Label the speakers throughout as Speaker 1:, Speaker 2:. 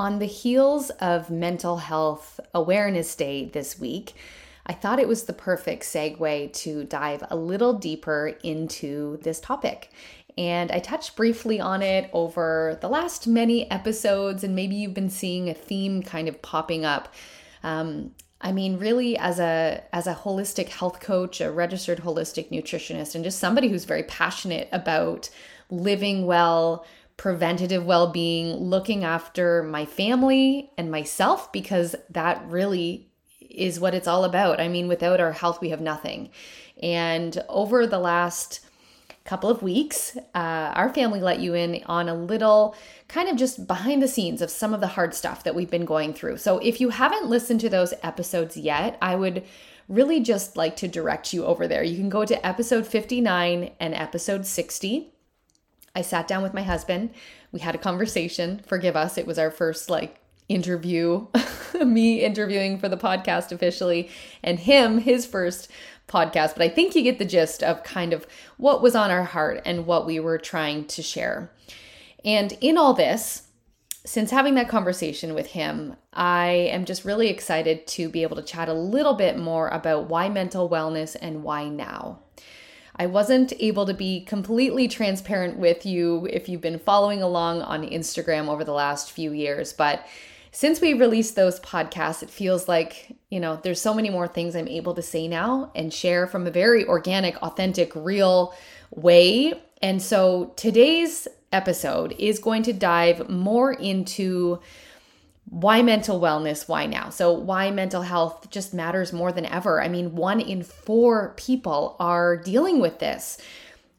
Speaker 1: On the heels of Mental Health Awareness Day this week, I thought it was the perfect segue to dive a little deeper into this topic. And I touched briefly on it over the last many episodes, and maybe you've been seeing a theme kind of popping up. Um, I mean, really, as a as a holistic health coach, a registered holistic nutritionist, and just somebody who's very passionate about living well, preventative well being, looking after my family and myself, because that really is what it's all about. I mean, without our health, we have nothing. And over the last couple of weeks, uh, our family let you in on a little kind of just behind the scenes of some of the hard stuff that we've been going through. So if you haven't listened to those episodes yet, I would really just like to direct you over there. You can go to episode 59 and episode 60. I sat down with my husband. We had a conversation. Forgive us, it was our first like interview, me interviewing for the podcast officially, and him, his first podcast. But I think you get the gist of kind of what was on our heart and what we were trying to share. And in all this, since having that conversation with him, I am just really excited to be able to chat a little bit more about why mental wellness and why now. I wasn't able to be completely transparent with you if you've been following along on Instagram over the last few years, but since we released those podcasts, it feels like, you know, there's so many more things I'm able to say now and share from a very organic, authentic, real way. And so today's episode is going to dive more into why mental wellness? Why now? So, why mental health just matters more than ever. I mean, one in four people are dealing with this.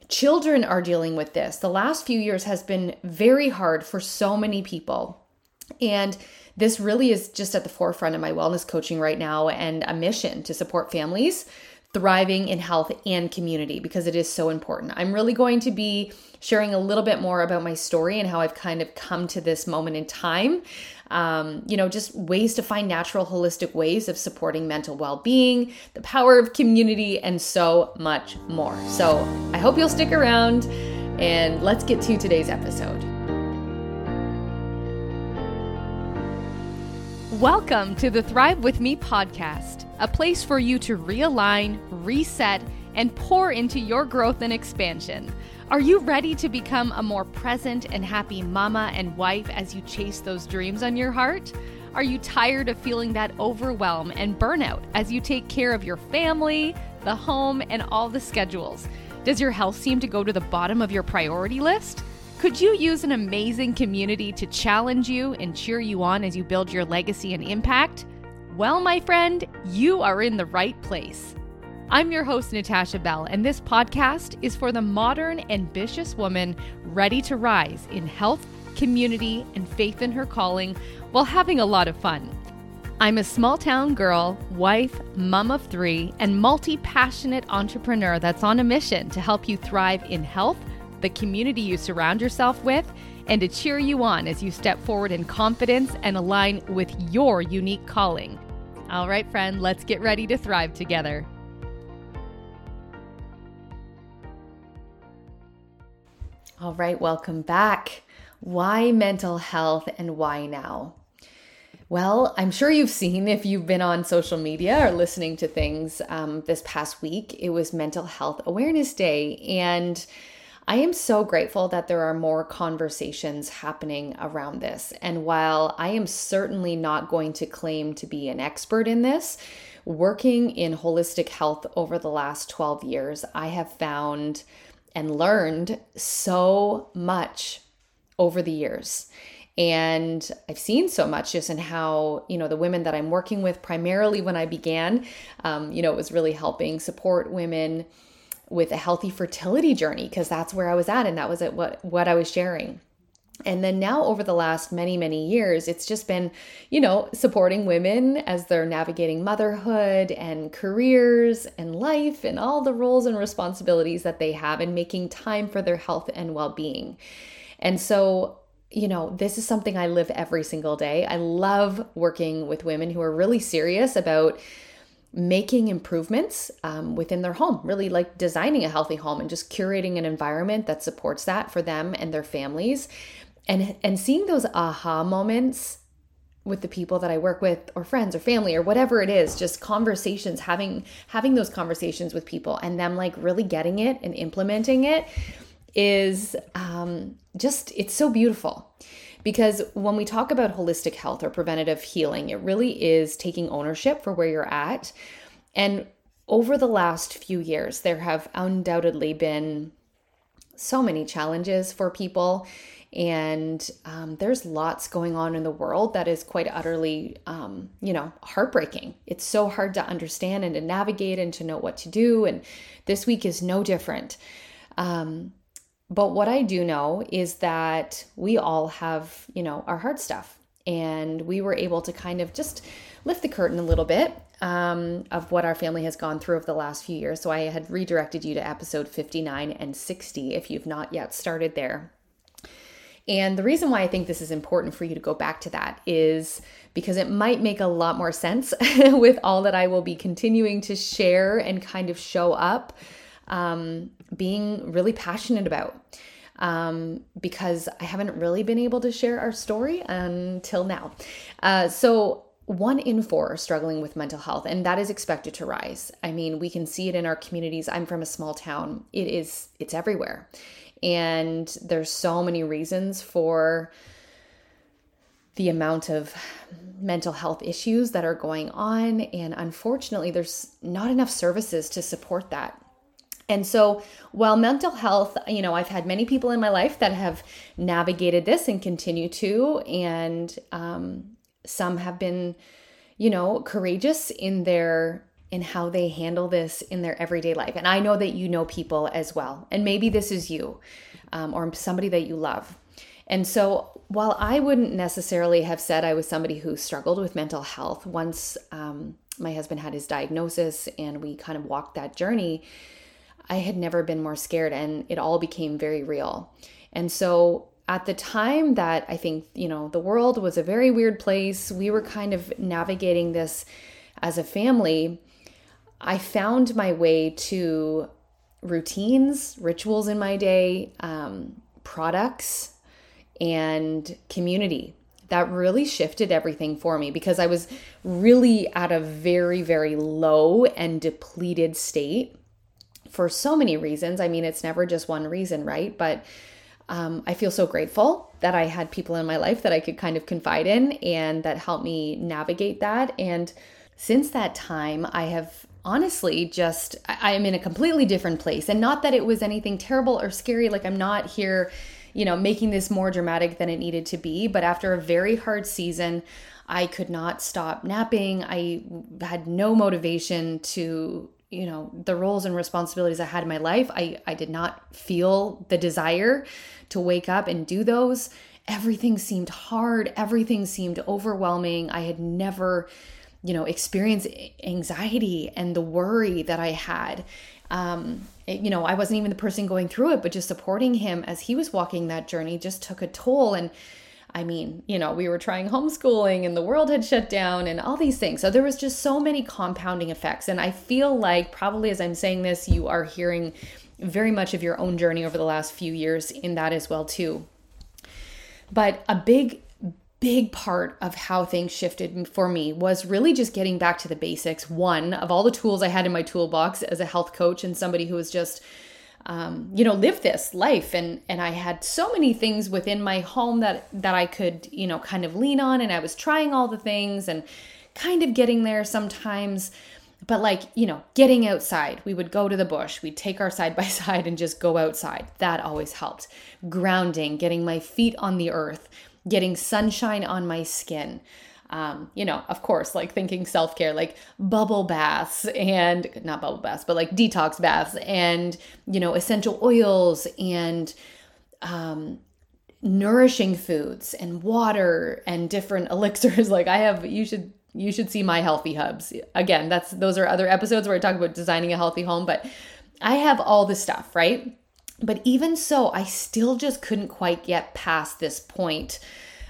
Speaker 1: Children are dealing with this. The last few years has been very hard for so many people. And this really is just at the forefront of my wellness coaching right now and a mission to support families thriving in health and community because it is so important. I'm really going to be sharing a little bit more about my story and how I've kind of come to this moment in time. Um, you know, just ways to find natural, holistic ways of supporting mental well being, the power of community, and so much more. So I hope you'll stick around and let's get to today's episode. Welcome to the Thrive With Me podcast, a place for you to realign, reset, and pour into your growth and expansion. Are you ready to become a more present and happy mama and wife as you chase those dreams on your heart? Are you tired of feeling that overwhelm and burnout as you take care of your family, the home, and all the schedules? Does your health seem to go to the bottom of your priority list? Could you use an amazing community to challenge you and cheer you on as you build your legacy and impact? Well, my friend, you are in the right place. I'm your host, Natasha Bell, and this podcast is for the modern, ambitious woman ready to rise in health, community, and faith in her calling while having a lot of fun. I'm a small town girl, wife, mom of three, and multi passionate entrepreneur that's on a mission to help you thrive in health the community you surround yourself with, and to cheer you on as you step forward in confidence and align with your unique calling. All right, friend, let's get ready to thrive together. All right, welcome back. Why mental health and why now? Well, I'm sure you've seen if you've been on social media or listening to things um, this past week, it was Mental Health Awareness Day. And I am so grateful that there are more conversations happening around this. And while I am certainly not going to claim to be an expert in this, working in holistic health over the last 12 years, I have found and learned so much over the years. And I've seen so much just in how, you know, the women that I'm working with, primarily when I began, um, you know, it was really helping support women with a healthy fertility journey because that's where I was at and that was at what what I was sharing. And then now, over the last many, many years, it's just been, you know, supporting women as they're navigating motherhood and careers and life and all the roles and responsibilities that they have and making time for their health and well being. And so, you know, this is something I live every single day. I love working with women who are really serious about making improvements um, within their home, really like designing a healthy home and just curating an environment that supports that for them and their families. And, and seeing those aha moments with the people that I work with or friends or family or whatever it is just conversations having having those conversations with people and them like really getting it and implementing it is um, just it's so beautiful. Because when we talk about holistic health or preventative healing it really is taking ownership for where you're at. And over the last few years there have undoubtedly been so many challenges for people and um, there's lots going on in the world that is quite utterly um, you know heartbreaking it's so hard to understand and to navigate and to know what to do and this week is no different um, but what i do know is that we all have you know our hard stuff and we were able to kind of just lift the curtain a little bit um, of what our family has gone through over the last few years. So I had redirected you to episode 59 and 60 if you've not yet started there. And the reason why I think this is important for you to go back to that is because it might make a lot more sense with all that I will be continuing to share and kind of show up um, being really passionate about. Um, because I haven't really been able to share our story until now. Uh, so, one in four are struggling with mental health, and that is expected to rise. I mean, we can see it in our communities. I'm from a small town. It is, it's everywhere. And there's so many reasons for the amount of mental health issues that are going on. And unfortunately, there's not enough services to support that. And so, while mental health, you know, I've had many people in my life that have navigated this and continue to, and um, some have been, you know, courageous in their in how they handle this in their everyday life. And I know that you know people as well. And maybe this is you um, or somebody that you love. And so, while I wouldn't necessarily have said I was somebody who struggled with mental health once um, my husband had his diagnosis and we kind of walked that journey, I had never been more scared and it all became very real. And so, at the time that I think, you know, the world was a very weird place, we were kind of navigating this as a family. I found my way to routines, rituals in my day, um, products, and community. That really shifted everything for me because I was really at a very, very low and depleted state for so many reasons. I mean, it's never just one reason, right? But um, I feel so grateful that I had people in my life that I could kind of confide in and that helped me navigate that. And since that time, I have honestly just I am in a completely different place. And not that it was anything terrible or scary, like I'm not here, you know, making this more dramatic than it needed to be, but after a very hard season, I could not stop napping. I had no motivation to you know the roles and responsibilities i had in my life. I i did not feel the desire to wake up and do those. Everything seemed hard. Everything seemed overwhelming. I had never you know, experience anxiety and the worry that I had. Um, it, you know, I wasn't even the person going through it, but just supporting him as he was walking that journey just took a toll. And I mean, you know, we were trying homeschooling and the world had shut down and all these things. So there was just so many compounding effects. And I feel like probably as I'm saying this, you are hearing very much of your own journey over the last few years in that as well too. But a big big part of how things shifted for me was really just getting back to the basics. One of all the tools I had in my toolbox as a health coach and somebody who was just um, you know live this life and and I had so many things within my home that that I could you know kind of lean on and I was trying all the things and kind of getting there sometimes. But like you know getting outside we would go to the bush we'd take our side by side and just go outside. That always helped. Grounding getting my feet on the earth getting sunshine on my skin. Um, you know, of course, like thinking self care, like bubble baths and not bubble baths, but like detox baths and, you know, essential oils and um, nourishing foods and water and different elixirs. like I have, you should. You should see my healthy hubs. Again, that's those are other episodes where I talk about designing a healthy home, but I have all the stuff, right? But even so, I still just couldn't quite get past this point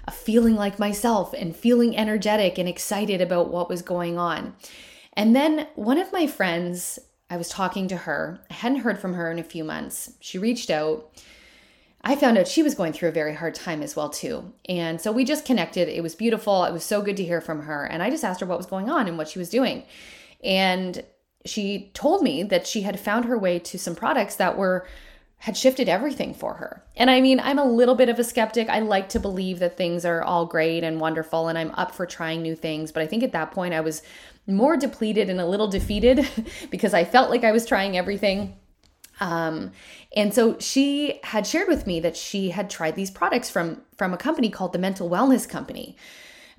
Speaker 1: of feeling like myself and feeling energetic and excited about what was going on. And then one of my friends, I was talking to her, I hadn't heard from her in a few months. She reached out. I found out she was going through a very hard time as well too. And so we just connected. It was beautiful. It was so good to hear from her. And I just asked her what was going on and what she was doing. And she told me that she had found her way to some products that were had shifted everything for her. And I mean, I'm a little bit of a skeptic. I like to believe that things are all great and wonderful and I'm up for trying new things, but I think at that point I was more depleted and a little defeated because I felt like I was trying everything. Um, and so she had shared with me that she had tried these products from from a company called the Mental Wellness Company.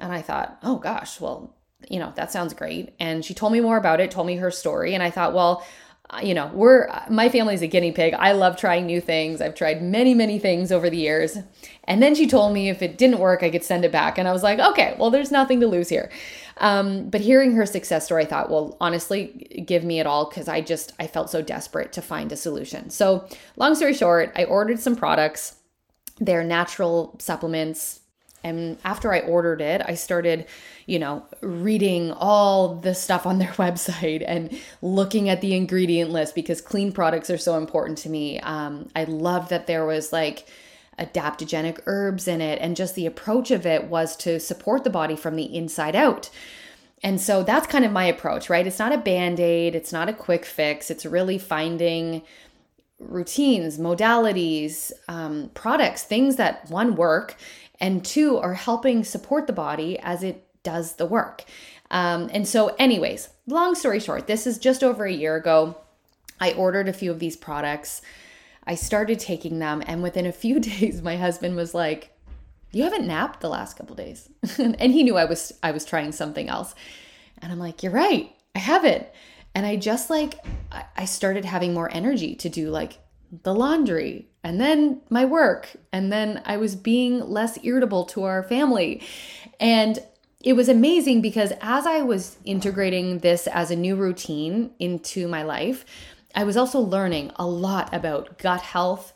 Speaker 1: And I thought, "Oh gosh, well, you know, that sounds great." And she told me more about it, told me her story, and I thought, "Well, you know, we're my family's a guinea pig. I love trying new things. I've tried many, many things over the years. And then she told me if it didn't work, I could send it back. And I was like, okay, well, there's nothing to lose here. Um, but hearing her success story, I thought, well, honestly, give me it all because I just I felt so desperate to find a solution. So, long story short, I ordered some products. They're natural supplements, and after I ordered it, I started, you know, reading all the stuff on their website and looking at the ingredient list because clean products are so important to me. Um, I love that there was like adaptogenic herbs in it, and just the approach of it was to support the body from the inside out. And so that's kind of my approach, right? It's not a band aid, it's not a quick fix. It's really finding routines, modalities, um, products, things that one work and two are helping support the body as it does the work. Um, and so, anyways, long story short, this is just over a year ago. I ordered a few of these products. I started taking them, and within a few days, my husband was like, "You haven't napped the last couple days," and he knew I was I was trying something else. And I'm like, "You're right, I haven't." And I just like I started having more energy to do like the laundry and then my work and then I was being less irritable to our family. And it was amazing because as I was integrating this as a new routine into my life, I was also learning a lot about gut health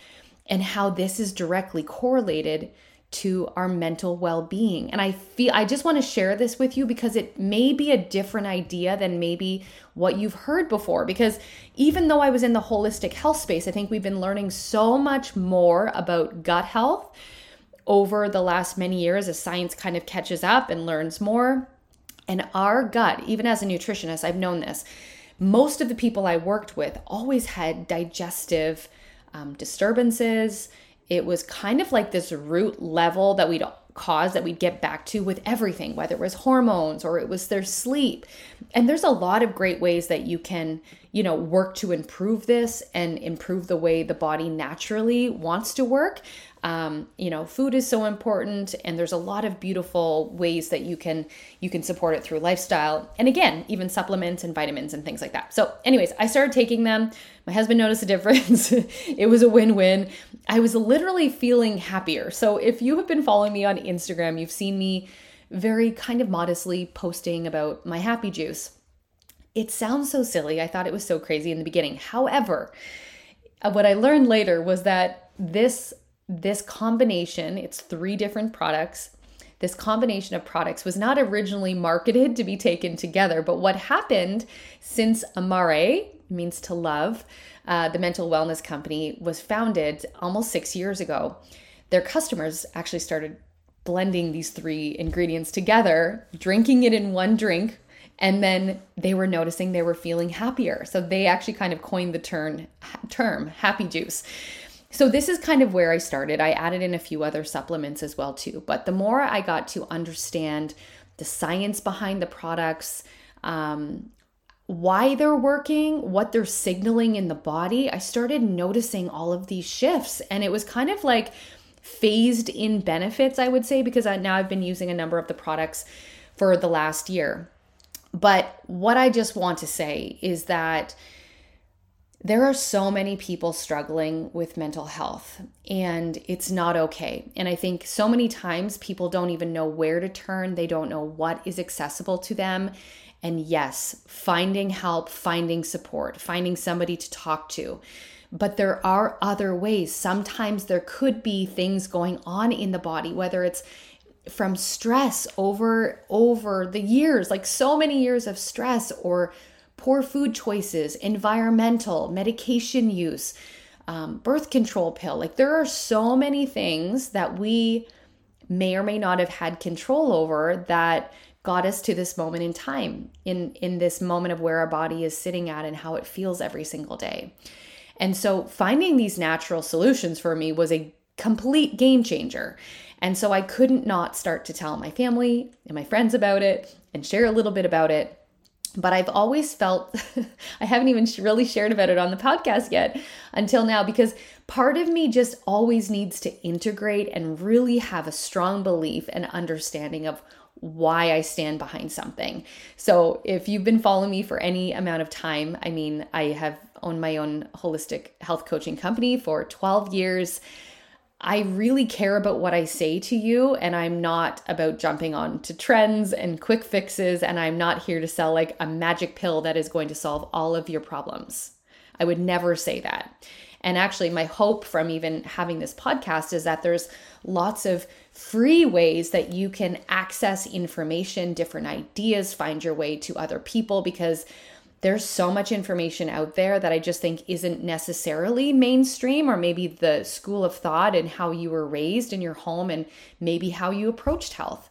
Speaker 1: and how this is directly correlated to our mental well-being. And I feel I just want to share this with you because it may be a different idea than maybe what you've heard before because even though I was in the holistic health space, I think we've been learning so much more about gut health over the last many years as science kind of catches up and learns more. And our gut, even as a nutritionist, I've known this. Most of the people I worked with always had digestive um, disturbances, it was kind of like this root level that we'd cause that we'd get back to with everything, whether it was hormones or it was their sleep. And there's a lot of great ways that you can, you know, work to improve this and improve the way the body naturally wants to work. Um, you know, food is so important, and there's a lot of beautiful ways that you can you can support it through lifestyle, and again, even supplements and vitamins and things like that. So, anyways, I started taking them. My husband noticed a difference. it was a win-win. I was literally feeling happier. So, if you have been following me on Instagram, you've seen me very kind of modestly posting about my happy juice. It sounds so silly. I thought it was so crazy in the beginning. However, uh, what I learned later was that this this combination, it's three different products. This combination of products was not originally marketed to be taken together, but what happened since Amare means to love, uh, the mental wellness company was founded almost six years ago. Their customers actually started blending these three ingredients together, drinking it in one drink, and then they were noticing they were feeling happier. So they actually kind of coined the term term happy juice. So this is kind of where I started. I added in a few other supplements as well too. But the more I got to understand the science behind the products, um, why they're working, what they're signaling in the body, I started noticing all of these shifts. And it was kind of like phased in benefits, I would say, because I, now I've been using a number of the products for the last year. But what I just want to say is that there are so many people struggling with mental health and it's not okay. And I think so many times people don't even know where to turn, they don't know what is accessible to them. And yes, finding help, finding support, finding somebody to talk to. But there are other ways. Sometimes there could be things going on in the body, whether it's from stress over over the years, like so many years of stress or poor food choices, environmental, medication use, um, birth control pill. Like there are so many things that we may or may not have had control over that got us to this moment in time in in this moment of where our body is sitting at and how it feels every single day. And so finding these natural solutions for me was a complete game changer. And so I couldn't not start to tell my family and my friends about it and share a little bit about it. But I've always felt, I haven't even really shared about it on the podcast yet until now because part of me just always needs to integrate and really have a strong belief and understanding of why I stand behind something. So, if you've been following me for any amount of time, I mean, I have owned my own holistic health coaching company for 12 years. I really care about what I say to you, and I'm not about jumping on to trends and quick fixes, and I'm not here to sell like a magic pill that is going to solve all of your problems. I would never say that. And actually, my hope from even having this podcast is that there's lots of free ways that you can access information, different ideas, find your way to other people because there's so much information out there that I just think isn't necessarily mainstream or maybe the school of thought and how you were raised in your home and maybe how you approached health.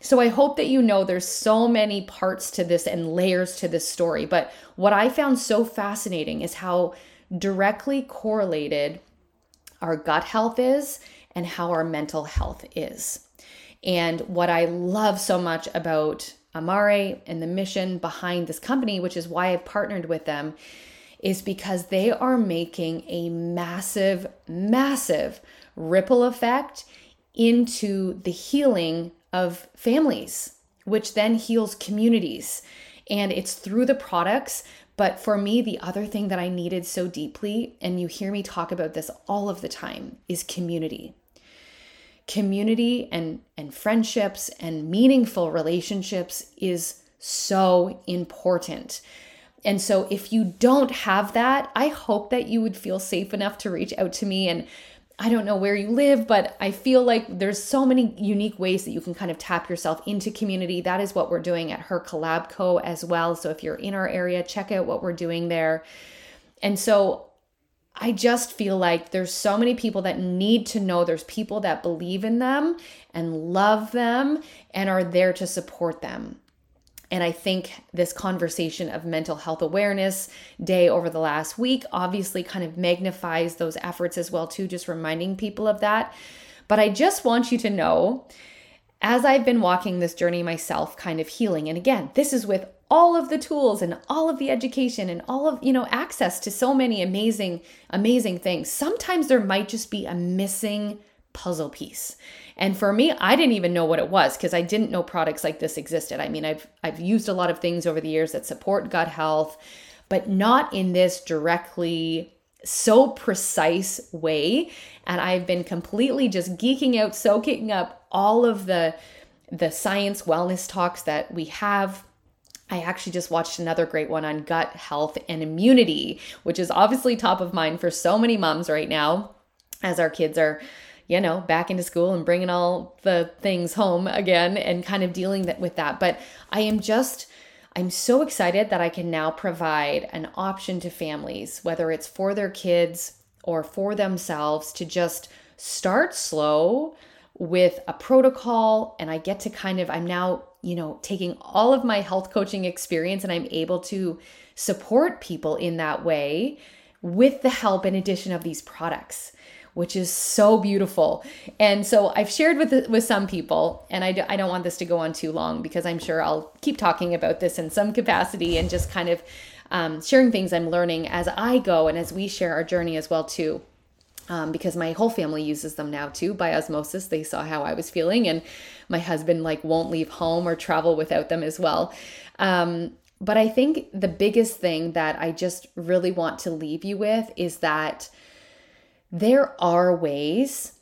Speaker 1: So I hope that you know there's so many parts to this and layers to this story. But what I found so fascinating is how directly correlated our gut health is and how our mental health is. And what I love so much about Amare and the mission behind this company, which is why I've partnered with them, is because they are making a massive, massive ripple effect into the healing of families, which then heals communities. And it's through the products. But for me, the other thing that I needed so deeply, and you hear me talk about this all of the time, is community community and and friendships and meaningful relationships is so important. And so if you don't have that, I hope that you would feel safe enough to reach out to me and I don't know where you live, but I feel like there's so many unique ways that you can kind of tap yourself into community. That is what we're doing at Her Collab Co as well. So if you're in our area, check out what we're doing there. And so I just feel like there's so many people that need to know there's people that believe in them and love them and are there to support them. And I think this conversation of mental health awareness day over the last week obviously kind of magnifies those efforts as well too just reminding people of that. But I just want you to know as I've been walking this journey myself kind of healing and again, this is with all of the tools and all of the education and all of you know access to so many amazing amazing things. Sometimes there might just be a missing puzzle piece. And for me i didn't even know what it was because i didn't know products like this existed. I mean i've i've used a lot of things over the years that support gut health but not in this directly so precise way. And i've been completely just geeking out soaking up all of the the science wellness talks that we have I actually just watched another great one on gut health and immunity, which is obviously top of mind for so many moms right now as our kids are, you know, back into school and bringing all the things home again and kind of dealing with that. But I am just, I'm so excited that I can now provide an option to families, whether it's for their kids or for themselves, to just start slow with a protocol. And I get to kind of, I'm now you know, taking all of my health coaching experience and I'm able to support people in that way with the help and addition of these products which is so beautiful. And so I've shared with with some people, and I, do, I don't want this to go on too long because I'm sure I'll keep talking about this in some capacity and just kind of um, sharing things I'm learning as I go and as we share our journey as well too um, because my whole family uses them now too by osmosis. They saw how i was feeling and my husband like won't leave home or travel without them as well. Um, but i think the biggest thing that i just really want to leave you with is that there are ways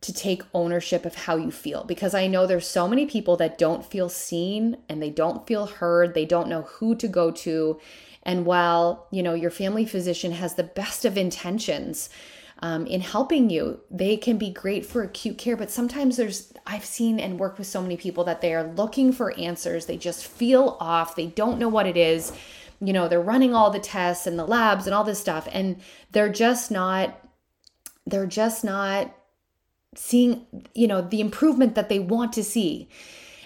Speaker 1: to take ownership of how you feel. Because I know there's so many people that don't feel seen and they don't feel heard, they don't know who to go to. And while, you know, your family physician has the best of intentions, um, in helping you. They can be great for acute care, but sometimes there's, I've seen and worked with so many people that they are looking for answers. They just feel off, they don't know what it is. you know, they're running all the tests and the labs and all this stuff and they're just not they're just not seeing, you know, the improvement that they want to see.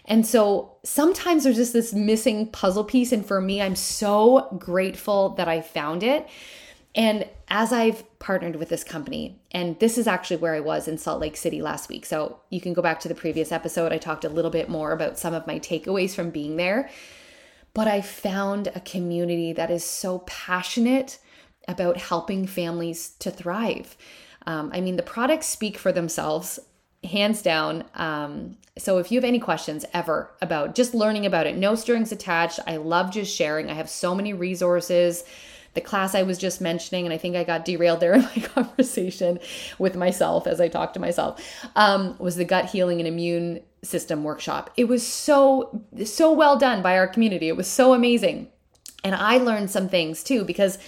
Speaker 1: And so sometimes there's just this missing puzzle piece. And for me, I'm so grateful that I found it. And as I've partnered with this company, and this is actually where I was in Salt Lake City last week. So you can go back to the previous episode. I talked a little bit more about some of my takeaways from being there. But I found a community that is so passionate about helping families to thrive. Um, I mean, the products speak for themselves, hands down. Um, so if you have any questions ever about just learning about it, no strings attached. I love just sharing. I have so many resources the class I was just mentioning, and I think I got derailed there in my conversation with myself as I talked to myself, um, was the gut healing and immune system workshop. It was so, so well done by our community. It was so amazing. And I learned some things too, because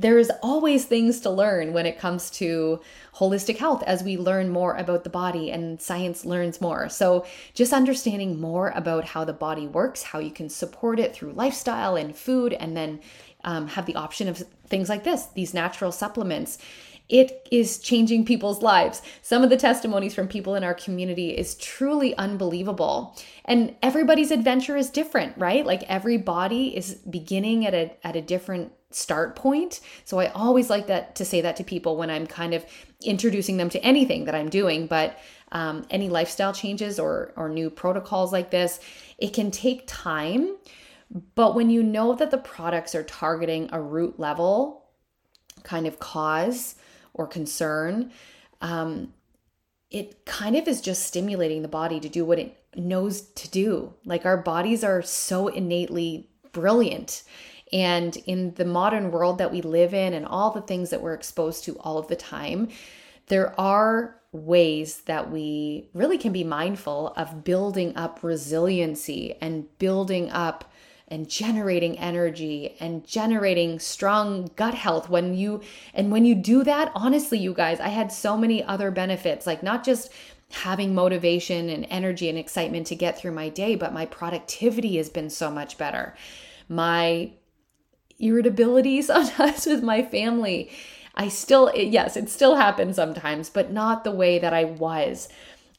Speaker 1: there's always things to learn when it comes to holistic health as we learn more about the body and science learns more. So, just understanding more about how the body works, how you can support it through lifestyle and food, and then um, have the option of things like this, these natural supplements. It is changing people's lives. Some of the testimonies from people in our community is truly unbelievable. And everybody's adventure is different, right? Like every body is beginning at a at a different start point. So I always like that to say that to people when I'm kind of introducing them to anything that I'm doing, but um, any lifestyle changes or or new protocols like this, it can take time but when you know that the products are targeting a root level kind of cause or concern, um, it kind of is just stimulating the body to do what it knows to do. Like our bodies are so innately brilliant. And in the modern world that we live in and all the things that we're exposed to all of the time, there are ways that we really can be mindful of building up resiliency and building up and generating energy and generating strong gut health when you and when you do that honestly you guys i had so many other benefits like not just having motivation and energy and excitement to get through my day but my productivity has been so much better. My irritability sometimes with my family i still yes it still happens sometimes but not the way that i was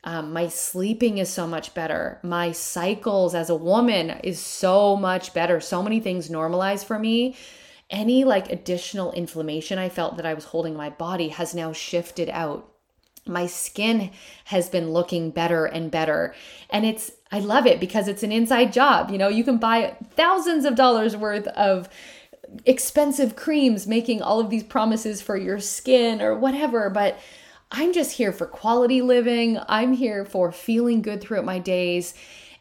Speaker 1: um, my sleeping is so much better. My cycles as a woman is so much better. So many things normalize for me. Any like additional inflammation I felt that I was holding my body has now shifted out. My skin has been looking better and better. And it's, I love it because it's an inside job. You know, you can buy thousands of dollars worth of expensive creams making all of these promises for your skin or whatever, but I'm just here for quality living. I'm here for feeling good throughout my days.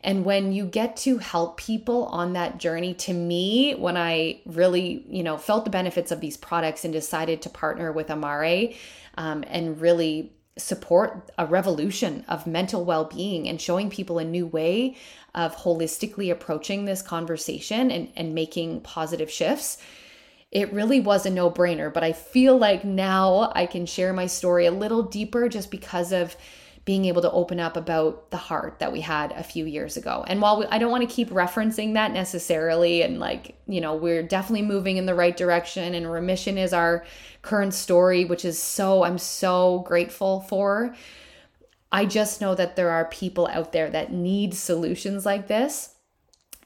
Speaker 1: And when you get to help people on that journey, to me, when I really, you know, felt the benefits of these products and decided to partner with Amare um, and really support a revolution of mental well being and showing people a new way of holistically approaching this conversation and, and making positive shifts it really was a no brainer. But I feel like now I can share my story a little deeper just because of being able to open up about the heart that we had a few years ago. And while we, I don't want to keep referencing that necessarily, and like, you know, we're definitely moving in the right direction, and remission is our current story, which is so, I'm so grateful for. I just know that there are people out there that need solutions like this.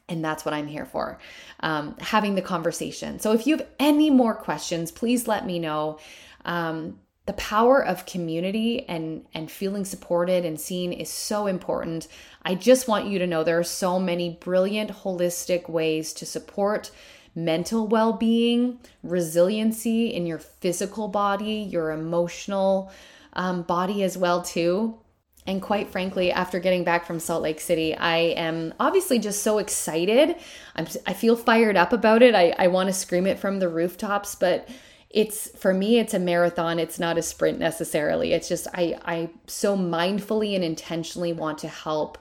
Speaker 1: And that's what I'm here for, um, having the conversation. So if you have any more questions, please let me know. Um, the power of community and and feeling supported and seen is so important. I just want you to know there are so many brilliant holistic ways to support mental well-being, resiliency in your physical body, your emotional um, body as well too. And quite frankly, after getting back from Salt Lake City, I am obviously just so excited. I'm, I feel fired up about it. I, I want to scream it from the rooftops, but it's for me, it's a marathon. It's not a sprint necessarily. It's just, I, I so mindfully and intentionally want to help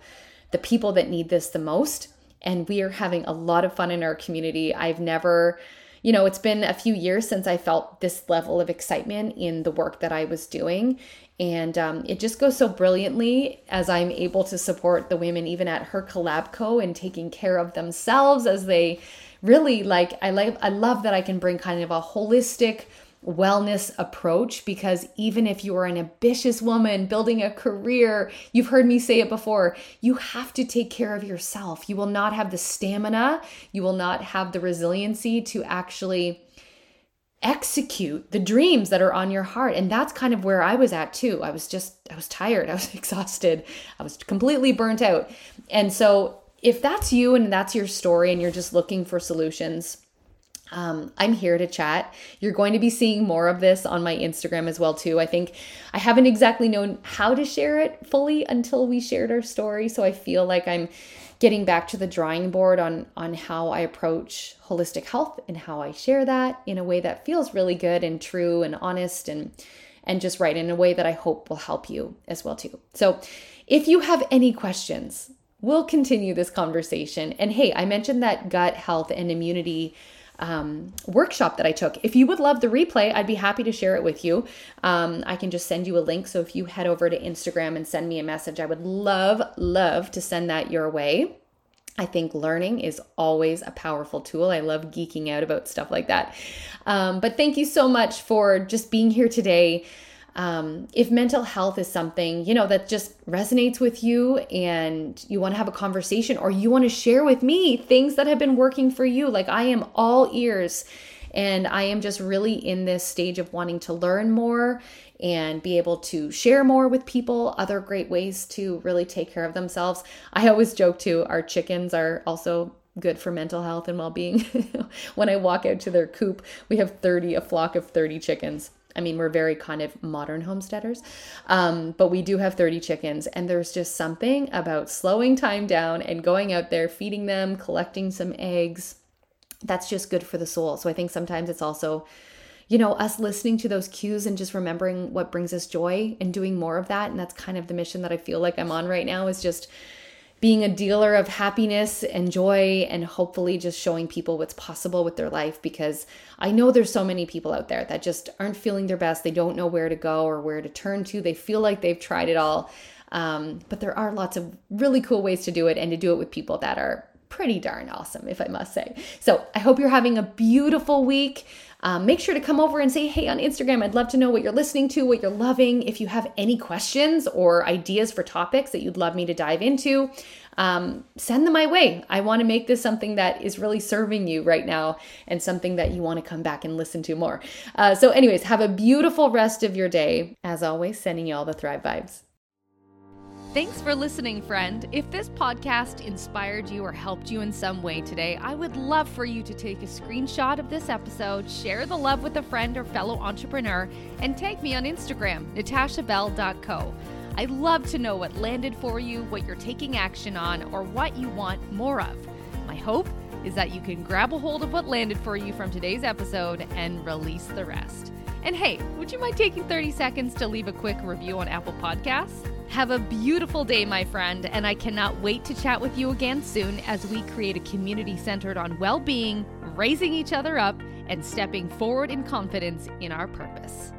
Speaker 1: the people that need this the most. And we are having a lot of fun in our community. I've never you know, it's been a few years since I felt this level of excitement in the work that I was doing. And um, it just goes so brilliantly as I'm able to support the women, even at her collab co, and taking care of themselves as they really like. I like. I love that I can bring kind of a holistic wellness approach because even if you are an ambitious woman building a career, you've heard me say it before, you have to take care of yourself. You will not have the stamina, you will not have the resiliency to actually execute the dreams that are on your heart. And that's kind of where I was at too. I was just, I was tired, I was exhausted, I was completely burnt out. And so, if that's you and that's your story and you're just looking for solutions, um, I'm here to chat. You're going to be seeing more of this on my Instagram as well too. I think I haven't exactly known how to share it fully until we shared our story, so I feel like I'm getting back to the drawing board on on how I approach holistic health and how I share that in a way that feels really good and true and honest and and just right in a way that I hope will help you as well too. So, if you have any questions, we'll continue this conversation. And hey, I mentioned that gut health and immunity um, workshop that I took. If you would love the replay, I'd be happy to share it with you. Um, I can just send you a link. So if you head over to Instagram and send me a message, I would love, love to send that your way. I think learning is always a powerful tool. I love geeking out about stuff like that. Um, but thank you so much for just being here today. Um, if mental health is something you know that just resonates with you and you want to have a conversation or you want to share with me things that have been working for you like i am all ears and i am just really in this stage of wanting to learn more and be able to share more with people other great ways to really take care of themselves. I always joke too our chickens are also good for mental health and well-being. When i walk out to their coop we have 30 a flock of 30 chickens I mean, we're very kind of modern homesteaders, um, but we do have 30 chickens, and there's just something about slowing time down and going out there, feeding them, collecting some eggs. That's just good for the soul. So I think sometimes it's also, you know, us listening to those cues and just remembering what brings us joy and doing more of that. And that's kind of the mission that I feel like I'm on right now is just being a dealer of happiness and joy and hopefully just showing people what's possible with their life because I know there's so many people out there that just aren't feeling their best. They don't know where to go or where to turn to. They feel like they've tried it all. Um, but there are lots of really cool ways to do it and to do it with people that are pretty darn awesome, if I must say. So I hope you're having a beautiful week. Um, make sure to come over and say hey on Instagram. I'd love to know what you're listening to, what you're loving. If you have any questions or ideas for topics that you'd love me to dive into, um, send them my way. I want to make this something that is really serving you right now and something that you want to come back and listen to more. Uh, so, anyways, have a beautiful rest of your day. As always, sending you all the Thrive vibes.
Speaker 2: Thanks for listening, friend. If this podcast inspired you or helped you in some way today, I would love for you to take a screenshot of this episode, share the love with a friend or fellow entrepreneur, and tag me on Instagram, natashabell.co. I'd love to know what landed for you, what you're taking action on, or what you want more of. My hope is that you can grab a hold of what landed for you from today's episode and release the rest. And hey, would you mind taking 30 seconds to leave a quick review on Apple Podcasts? Have a beautiful day, my friend, and I cannot wait to chat with you again soon as we create a community centered on well being, raising each other up, and stepping forward in confidence in our purpose.